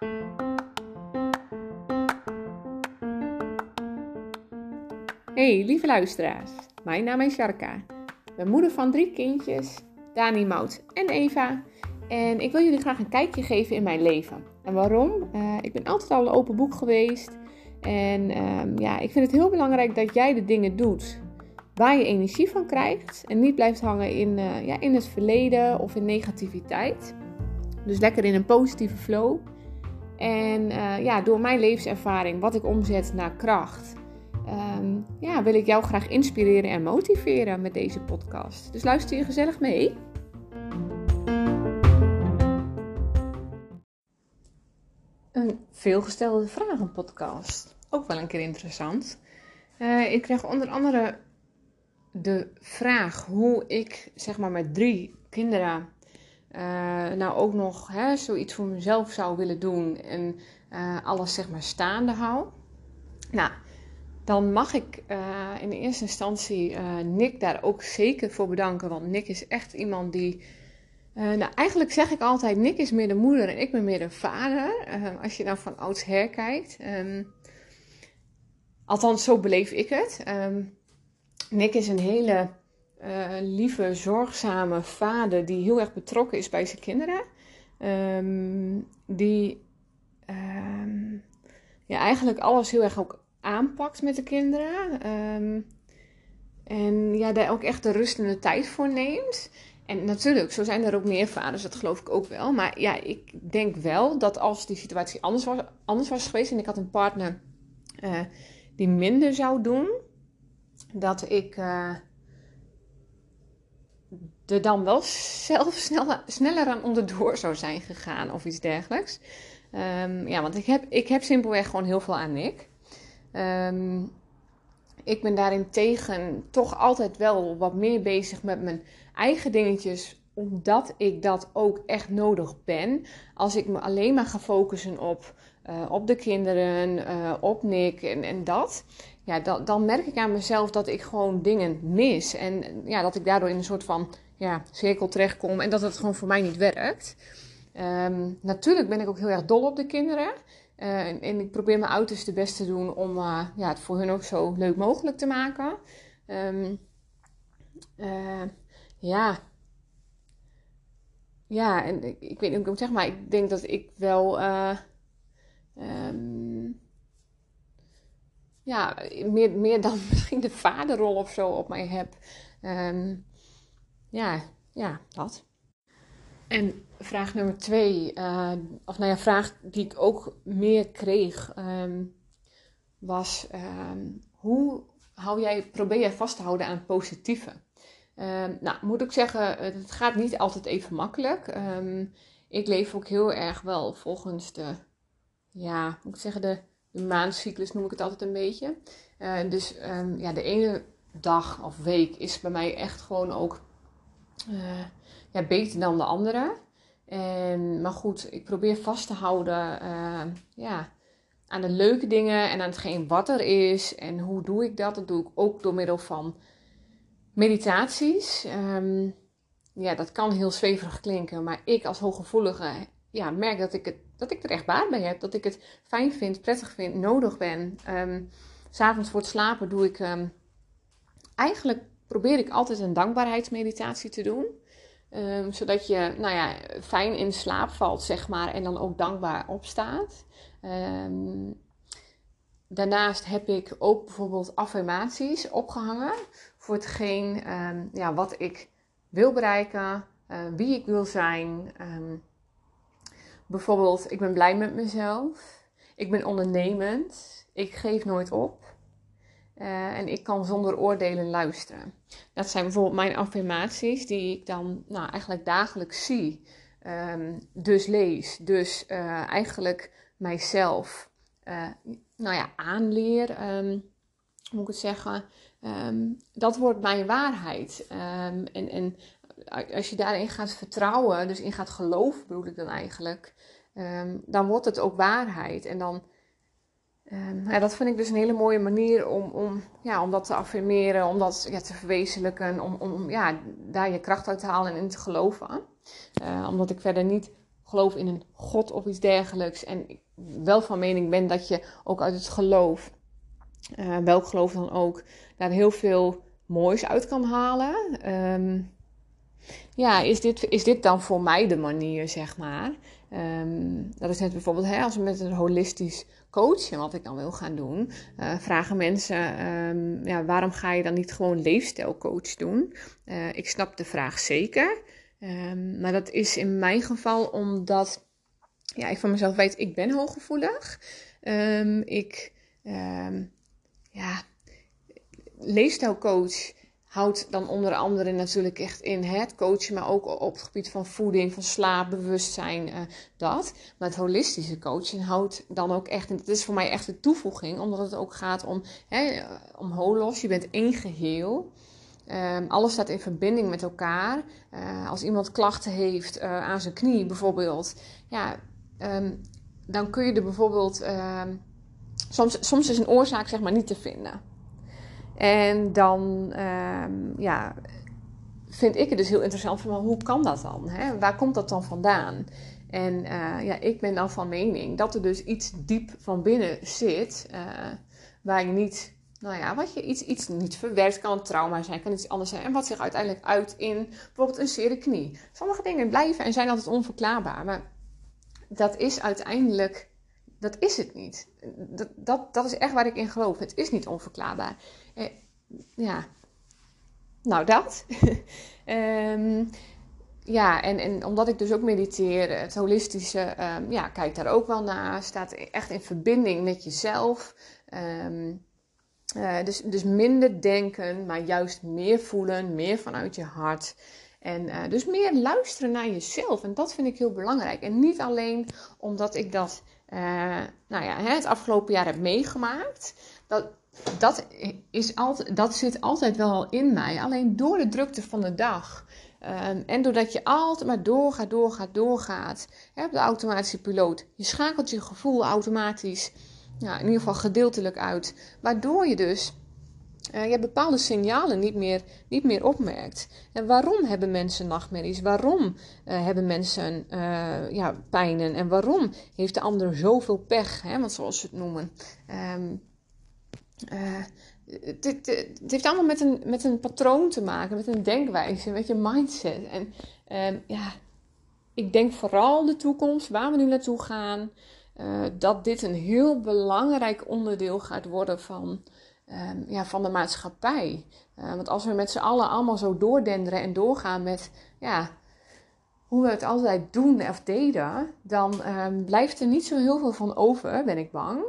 Hey lieve luisteraars, mijn naam is. Ik ben moeder van drie kindjes, Dani, Mout en Eva. En ik wil jullie graag een kijkje geven in mijn leven. En waarom? Uh, ik ben altijd al een open boek geweest. En um, ja, ik vind het heel belangrijk dat jij de dingen doet waar je energie van krijgt. En niet blijft hangen in, uh, ja, in het verleden of in negativiteit. Dus lekker in een positieve flow. En uh, ja, door mijn levenservaring, wat ik omzet naar kracht, um, ja, wil ik jou graag inspireren en motiveren met deze podcast. Dus luister je gezellig mee. Een veelgestelde vragen podcast. Ook wel een keer interessant. Uh, ik kreeg onder andere de vraag hoe ik zeg maar met drie kinderen uh, nou ook nog hè, zoiets voor mezelf zou willen doen en uh, alles zeg maar staande hou. Nou, dan mag ik uh, in eerste instantie Nick daar ook zeker voor bedanken, want Nick is echt iemand die nou, eigenlijk zeg ik altijd, Nick is meer de moeder en ik ben meer de vader. Als je nou van ouds her kijkt. Um, althans, zo beleef ik het. Um, Nick is een hele uh, lieve, zorgzame vader die heel erg betrokken is bij zijn kinderen. Um, die ja, eigenlijk alles heel erg ook aanpakt met de kinderen. en ja, daar ook echt de rust en de tijd voor neemt. En natuurlijk, zo zijn er ook meer vaders, dat geloof ik ook wel. Maar ja, ik denk wel dat als die situatie anders was, anders was geweest en ik had een partner uh, die minder zou doen, dat ik uh, er dan wel zelf sneller, sneller aan onderdoor zou zijn gegaan of iets dergelijks. Um, ja, want ik heb, ik heb simpelweg gewoon heel veel aan Nick. Um, ik ben daarentegen toch altijd wel wat meer bezig met mijn eigen dingetjes, omdat ik dat ook echt nodig ben. Als ik me alleen maar ga focussen op, uh, op de kinderen, uh, op Nick en, en dat, ja, dan, dan merk ik aan mezelf dat ik gewoon dingen mis. En ja, dat ik daardoor in een soort van ja, cirkel terechtkom en dat het gewoon voor mij niet werkt. Um, natuurlijk ben ik ook heel erg dol op de kinderen. Uh, en, ik probeer mijn uiterste best te doen om uh, ja, het voor hun ook zo leuk mogelijk te maken. Um, uh, ja. Ja, en ik, ik weet niet hoe ik zeg, maar ik denk dat ik wel. Um, ja, meer, meer dan misschien de vaderrol of zo op mij heb. Ja, ja, dat. En vraag nummer twee, uh, of nou ja, vraag die ik ook meer kreeg, um, was um, hoe hou jij, probeer jij vast te houden aan het positieve? Um, nou, moet ik zeggen, het gaat niet altijd even makkelijk. ik leef ook heel erg wel volgens de, ja, moet ik zeggen, de, maandcyclus noem ik het altijd een beetje. Uh, dus ja, de ene dag of week is bij mij echt gewoon ook ja, beter dan de andere. En, maar goed, ik probeer vast te houden uh, ja, aan de leuke dingen en aan hetgeen wat er is. En hoe doe ik dat? Dat doe ik ook door middel van meditaties. Um, ja, dat kan heel zweverig klinken, maar ik als hooggevoelige ja, merk dat ik, het, dat ik er echt baat bij heb. Dat ik het fijn vind, prettig vind, nodig ben. Um, S'avonds voor het slapen doe ik... Eigenlijk probeer ik altijd een dankbaarheidsmeditatie te doen. Um, zodat je nou ja, fijn in slaap valt, zeg maar, en dan ook dankbaar opstaat. Um, daarnaast heb ik ook bijvoorbeeld affirmaties opgehangen voor hetgeen um, ja, wat ik wil bereiken, wie ik wil zijn. bijvoorbeeld, ik ben blij met mezelf. Ik ben ondernemend. Ik geef nooit op. Uh, en ik kan zonder oordelen luisteren. Dat zijn bijvoorbeeld mijn affirmaties die ik dan nou, eigenlijk dagelijks zie. Um, dus lees. Dus uh, eigenlijk mijzelf uh, nou ja, aanleer. Um, moet ik het zeggen? Um, dat wordt mijn waarheid. en, en als je daarin gaat vertrouwen, dus in gaat geloven, bedoel ik dan eigenlijk, dan wordt het ook waarheid. En dan Ja, dat vind ik dus een hele mooie manier om, om, ja, om dat te affirmeren, om dat ja, te verwezenlijken, om, om ja, daar je kracht uit te halen en in te geloven. Uh, omdat ik verder niet geloof in een God of iets dergelijks. En ik wel van mening ben dat je ook uit het geloof, uh, welk geloof dan ook, daar heel veel moois uit kan halen. Ehm, ja, is dit, is dit dan voor mij de manier, zeg maar? Ehm, dat is net bijvoorbeeld hè, als we met een holistisch coachen, wat ik dan wil gaan doen, uh, vragen mensen: ehm, ja, waarom ga je dan niet gewoon leefstijlcoach doen? Uh, ik snap de vraag zeker. Um, maar dat is in mijn geval omdat ja, ik van mezelf weet, ik ben hooggevoelig. Um, ik, ja, leefstijlcoach houdt dan onder andere natuurlijk echt in het coachen, maar ook op het gebied van voeding, van slaap, bewustzijn, uh, dat. Maar het holistische coaching houdt dan ook echt, en dat is voor mij echt de toevoeging, omdat het ook gaat om, hè, om holos, je bent één geheel. Um, alles staat in verbinding met elkaar. Uh, als iemand klachten heeft aan zijn knie bijvoorbeeld, ja, um, dan kun je er bijvoorbeeld, um, soms, soms is een oorzaak zeg maar niet te vinden. En dan um, ja, vind ik het dus heel interessant van hoe kan dat dan? Hè? Waar komt dat dan vandaan? En uh, ja, ik ben dan van mening dat er dus iets diep van binnen zit, uh, waar je niet, nou ja, wat je iets, iets niet verwerkt, kan trauma zijn, kan iets anders zijn. En wat zich uiteindelijk uit in bijvoorbeeld een zere knie. Sommige dingen blijven en zijn altijd onverklaarbaar, maar dat is uiteindelijk dat is het niet. Dat, dat, dat is echt waar ik in geloof. Het is niet onverklaarbaar. Eh, ja, nou dat. um, ja, en, en omdat ik dus ook mediteer, het holistische, um, ja, kijk daar ook wel naar. Staat echt in verbinding met jezelf. Um, uh, dus, dus minder denken, maar juist meer voelen, meer vanuit je hart. En uh, dus meer luisteren naar jezelf. En dat vind ik heel belangrijk. En niet alleen omdat ik dat uh, nou ja, het afgelopen jaar heb meegemaakt. Dat, dat, is altijd, dat zit altijd wel in mij. Alleen door de drukte van de dag. Um, en doordat je altijd maar doorgaat, doorgaat, doorgaat. Hè, op de automatische piloot. Je schakelt je gevoel automatisch. Ja, in ieder geval gedeeltelijk uit. Waardoor je dus uh, je bepaalde signalen niet meer, niet meer opmerkt. En waarom hebben mensen nachtmerries? Waarom uh, hebben mensen uh, ja, pijnen? En waarom heeft de ander zoveel pech? Hè? Want zoals ze het noemen. Um, het, het, heeft allemaal met een, met een patroon te maken, met een denkwijze, met je mindset. En um, ja, ik denk vooral de toekomst, waar we nu naartoe gaan, dat dit een heel belangrijk onderdeel gaat worden van um, ja, van de maatschappij. Uh, want als we met z'n allen allemaal zo doordenderen en doorgaan met ja, hoe we het altijd doen of deden, dan um, blijft er niet zo heel veel van over, ben ik bang.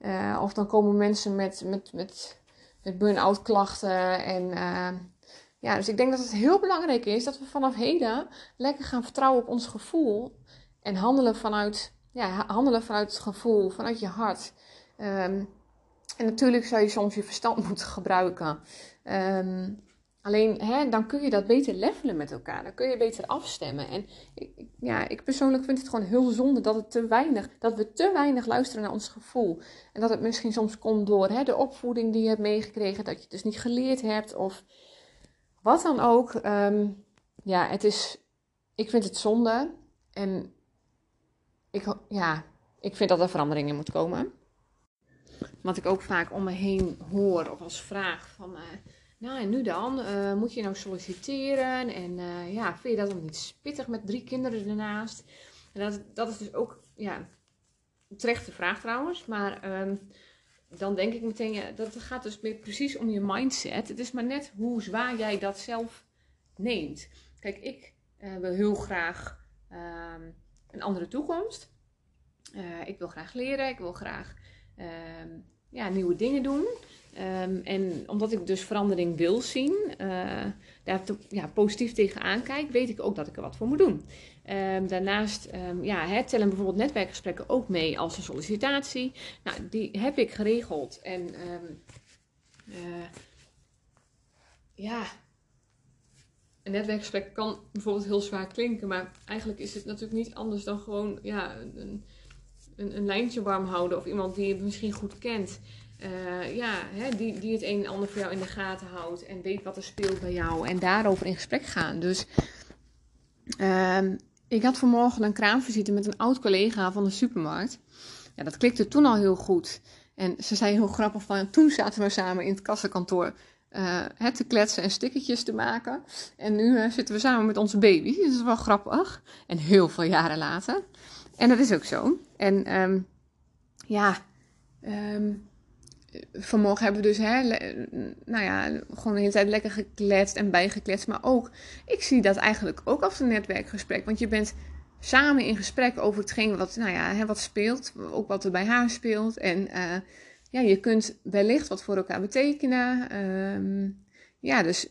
Uh, of dan komen mensen met, met, met, met burn-out klachten. En, uh, ja, dus ik denk dat het heel belangrijk is dat we vanaf heden lekker gaan vertrouwen op ons gevoel. En handelen vanuit, ja, handelen vanuit het gevoel, vanuit je hart. Um, en natuurlijk zou je soms je verstand moeten gebruiken. Um, alleen hè, dan kun je dat beter levelen met elkaar. Dan kun je beter afstemmen. En ja, ik persoonlijk vind het gewoon heel zonde dat, het te weinig, dat we te weinig luisteren naar ons gevoel. En dat het misschien soms komt door hè, de opvoeding die je hebt meegekregen. Dat je het dus niet geleerd hebt of wat dan ook. Um, ja, het is, ik vind het zonde. En ik, ja, ik vind dat er verandering in moet komen. Wat ik ook vaak om me heen hoor of als vraag van, uh, nou en nu dan, uh, moet je nou solliciteren? En uh, ja, vind je dat dan niet spittig met drie kinderen ernaast? En dat, dat is dus ook, ja, terechte vraag trouwens, maar um, dan denk ik meteen, ja, dat gaat dus meer precies om je mindset. Het is maar net hoe zwaar jij dat zelf neemt. Kijk, ik wil heel graag um, een andere toekomst. ik wil graag leren, ik wil graag um, ja, nieuwe dingen doen. Um, en omdat ik dus verandering wil zien, uh, daar ja, positief tegenaan kijk, weet ik ook dat ik er wat voor moet doen. Um, daarnaast um, ja, tellen bijvoorbeeld netwerkgesprekken ook mee als een sollicitatie. Nou, die heb ik geregeld. En uh, ja, een netwerkgesprek kan bijvoorbeeld heel zwaar klinken, maar eigenlijk is het natuurlijk niet anders dan gewoon ja, een, een, een lijntje warm houden of iemand die je misschien goed kent. Uh, ja, hè, die, die het een en ander voor jou in de gaten houdt en weet wat er speelt bij jou en daarover in gesprek gaan. Dus um, ik had vanmorgen een kraamvisite met een oud collega van de supermarkt. Ja, dat klikte toen al heel goed. En ze zei heel grappig van, toen zaten we samen in het kassenkantoor uh, te kletsen en stickertjes te maken. En nu uh, zitten we samen met onze baby. Dus dat is wel grappig. En heel veel jaren later. En dat is ook zo. En um, ja, um, vanmorgen hebben we dus, hè, nou ja, gewoon de hele tijd lekker gekletst en bijgekletst. Maar ook, ik zie dat eigenlijk ook als een netwerkgesprek. Want je bent samen in gesprek over hetgeen wat, nou ja, hè, wat speelt. Ook wat er bij haar speelt. En uh, ja, je kunt wellicht wat voor elkaar betekenen. Um, ja, dus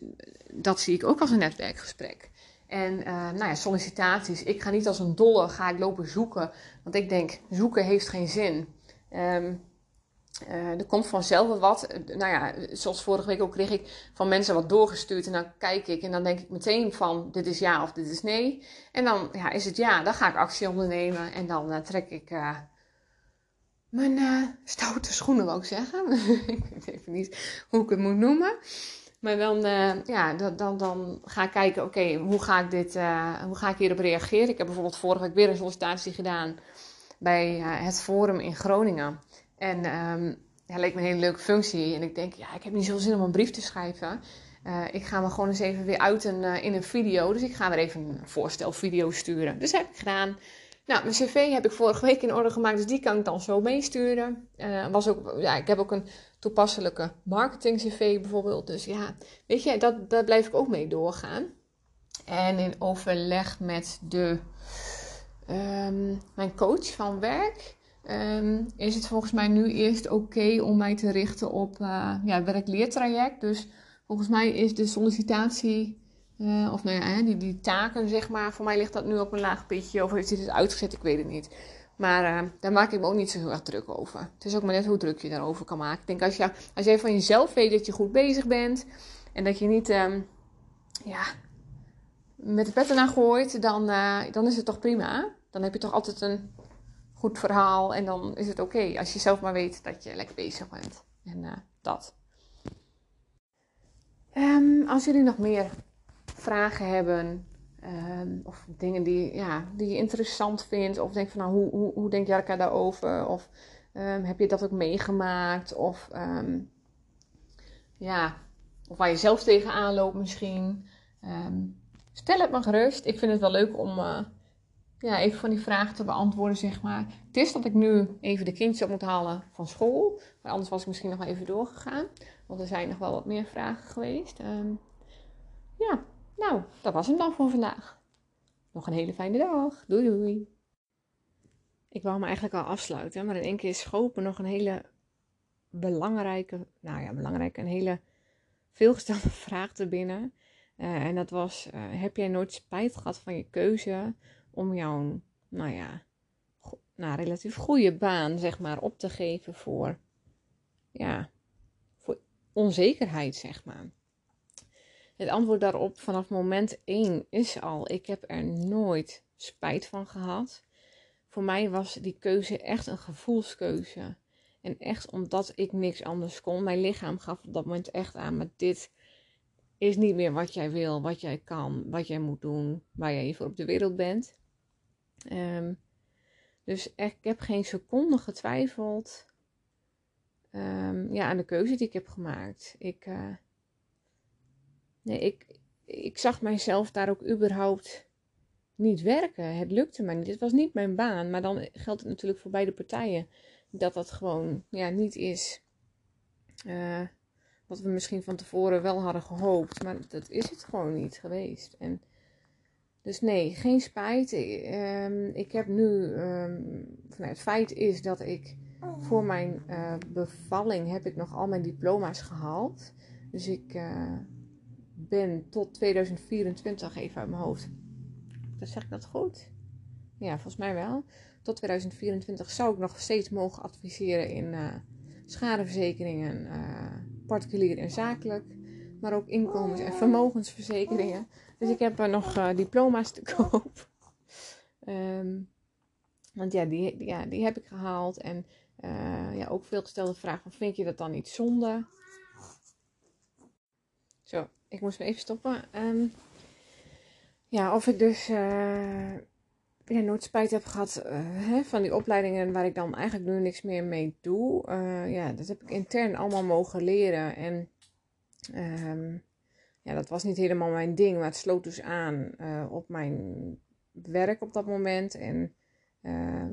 dat zie ik ook als een netwerkgesprek. En uh, nou ja, sollicitaties. Ik ga niet als een dolle ga ik lopen zoeken. Want ik denk, zoeken heeft geen zin. Um, uh, er komt vanzelf wat. Nou ja, zoals vorige week ook kreeg ik van mensen wat doorgestuurd. En dan kijk ik en dan denk ik meteen van dit is ja of dit is nee. En dan ja, is het ja, dan ga ik actie ondernemen. En dan uh, trek ik mijn stoute schoenen, wil ik zeggen. ik weet even niet hoe ik het moet noemen. Maar dan, ja, dan, dan, dan ga ik kijken, oké, hoe ga ik dit, hoe ga ik hierop reageren? Ik heb bijvoorbeeld vorige week weer een sollicitatie gedaan bij het Forum in Groningen. En um, ja, leek me een hele leuke functie. En ik denk, ja, ik heb niet zoveel zin om een brief te schrijven. Uh, ik ga me gewoon eens even weer uit uh, in een video. Dus ik ga weer even een voorstelvideo sturen. Dus dat heb ik gedaan. Nou, mijn cv heb ik vorige week in orde gemaakt, dus die kan ik dan zo meesturen. Uh, was ook, ja, ik heb ook een toepasselijke marketing cv bijvoorbeeld. Dus ja, weet je, dat, daar blijf ik ook mee doorgaan. En in overleg met de, um, mijn coach van werk um, is het volgens mij nu eerst oké om mij te richten op uh, ja, werk-leertraject. Dus volgens mij is de sollicitatie, uh, of nou ja, die, die taken zeg maar, voor mij ligt dat nu op een laag pitje. Of is het uitgezet, ik weet het niet. Maar uh, daar maak ik me ook niet zo heel erg druk over. Het is ook maar net hoe druk je daarover kan maken. Ik denk als, je, als jij van jezelf weet dat je goed bezig bent en dat je niet um, ja, met de pet ernaar gooit, dan, dan is het toch prima. Dan heb je toch altijd een goed verhaal. En dan is het oké als je zelf maar weet dat je lekker bezig bent. En uh, dat. Um, als jullie nog meer vragen hebben. Um, of dingen die, ja, die je interessant vindt. Of denk van nou, hoe, hoe, hoe denkt Jarka daarover? Of um, heb je dat ook meegemaakt? Of ja, of waar je zelf tegenaan loopt misschien. stel het maar gerust. Ik vind het wel leuk om, uh, ja, even van die vragen te beantwoorden, zeg maar. Het is dat ik nu even de kindjes op moet halen van school. Maar anders was ik misschien nog wel even doorgegaan. Want er zijn nog wel wat meer vragen geweest. Um, ja, nou, dat was hem dan voor vandaag. Nog een hele fijne dag. Doei doei. Ik wou me eigenlijk al afsluiten, maar in één keer schopen nog een hele belangrijke, nou ja, belangrijke, een hele veelgestelde vraag te binnen. Uh, en dat was: uh, heb jij nooit spijt gehad van je keuze om jouw, nou ja, nou, relatief goede baan, zeg maar, op te geven voor, ja, voor onzekerheid, zeg maar. Het antwoord daarop vanaf moment 1 is al: ik heb er nooit spijt van gehad. Voor mij was die keuze echt een gevoelskeuze. En echt omdat ik niks anders kon. Mijn lichaam gaf op dat moment echt aan, maar dit is niet meer wat jij wil, wat jij kan, wat jij moet doen, waar jij voor op de wereld bent. Um, dus ik heb geen seconde getwijfeld um, ja, aan de keuze die ik heb gemaakt. Ik, uh, nee, ik, ik zag mijzelf daar ook überhaupt niet werken. Het lukte mij niet. Het was niet mijn baan. Maar dan geldt het natuurlijk voor beide partijen dat dat gewoon ja, niet is. Uh, wat we misschien van tevoren wel hadden gehoopt. Maar dat is het gewoon niet geweest. En dus nee, geen spijt. Um, ik heb nu, um, nou, het feit is dat ik voor mijn uh, bevalling heb ik nog al mijn diploma's gehaald. Dus ik uh, ben tot 2024 even uit mijn hoofd. Dat zeg ik dat goed? Ja, volgens mij wel. Tot 2024 zou ik nog steeds mogen adviseren in uh, schadeverzekeringen, particulier en zakelijk. Maar ook inkomens- en vermogensverzekeringen. Dus ik heb er nog uh, diploma's te koop. um, want ja die, ja, die heb ik gehaald. En uh, ja, ook veel gestelde vraag vind je dat dan niet zonde? Zo, ik moest even stoppen. Um, ja, of ik dus uh, ja, nooit spijt heb gehad hè, van die opleidingen waar ik dan eigenlijk nu niks meer mee doe. ja, dat heb ik intern allemaal mogen leren. En ehm, ja, dat was niet helemaal mijn ding, maar het sloot dus aan op mijn werk op dat moment. En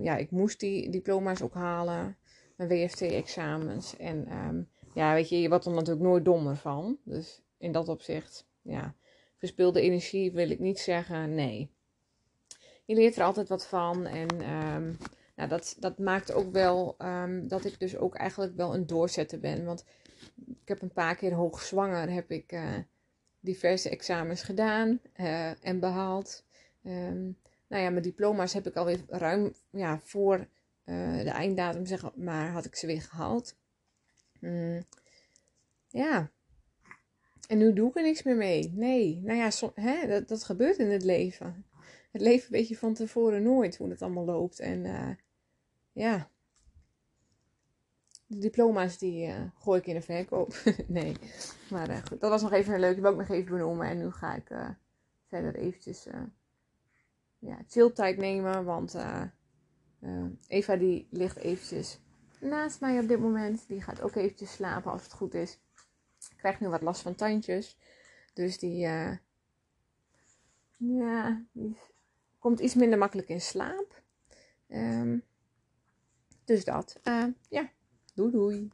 ja, ik moest die diploma's ook halen, mijn WFT-examens. En um, ja, weet je, je wordt er natuurlijk nooit dommer van. Dus in dat opzicht, ja, verspilde energie wil ik niet zeggen, nee. Je leert er altijd wat van en nou, dat, dat maakt ook wel um, dat ik dus ook eigenlijk wel een doorzetter ben. Want ik heb een paar keer hoogzwanger, heb ik uh, diverse examens gedaan uh, en behaald. Um, nou ja, mijn diploma's heb ik alweer ruim ja, voor uh, de einddatum, zeg maar, had ik ze weer gehaald. Mm, ja. En nu doe ik er niks meer mee. Nee. Nou ja, hè, dat, dat gebeurt in het leven. Het leven weet je van tevoren nooit hoe het allemaal loopt. En ja. De diploma's die uh, gooi ik in de verkoop. nee. Maar uh, goed, dat was nog even een leuke. Die wil ik nog even benoemen. En nu ga ik verder eventjes ja, chilltijd nemen. Want Eva die ligt eventjes naast mij op dit moment. Die gaat ook eventjes slapen als het goed is. Krijgt nu wat last van tandjes. Dus die, ja, die komt iets minder makkelijk in slaap. Um, dus dat. Uh, ja, doei doei.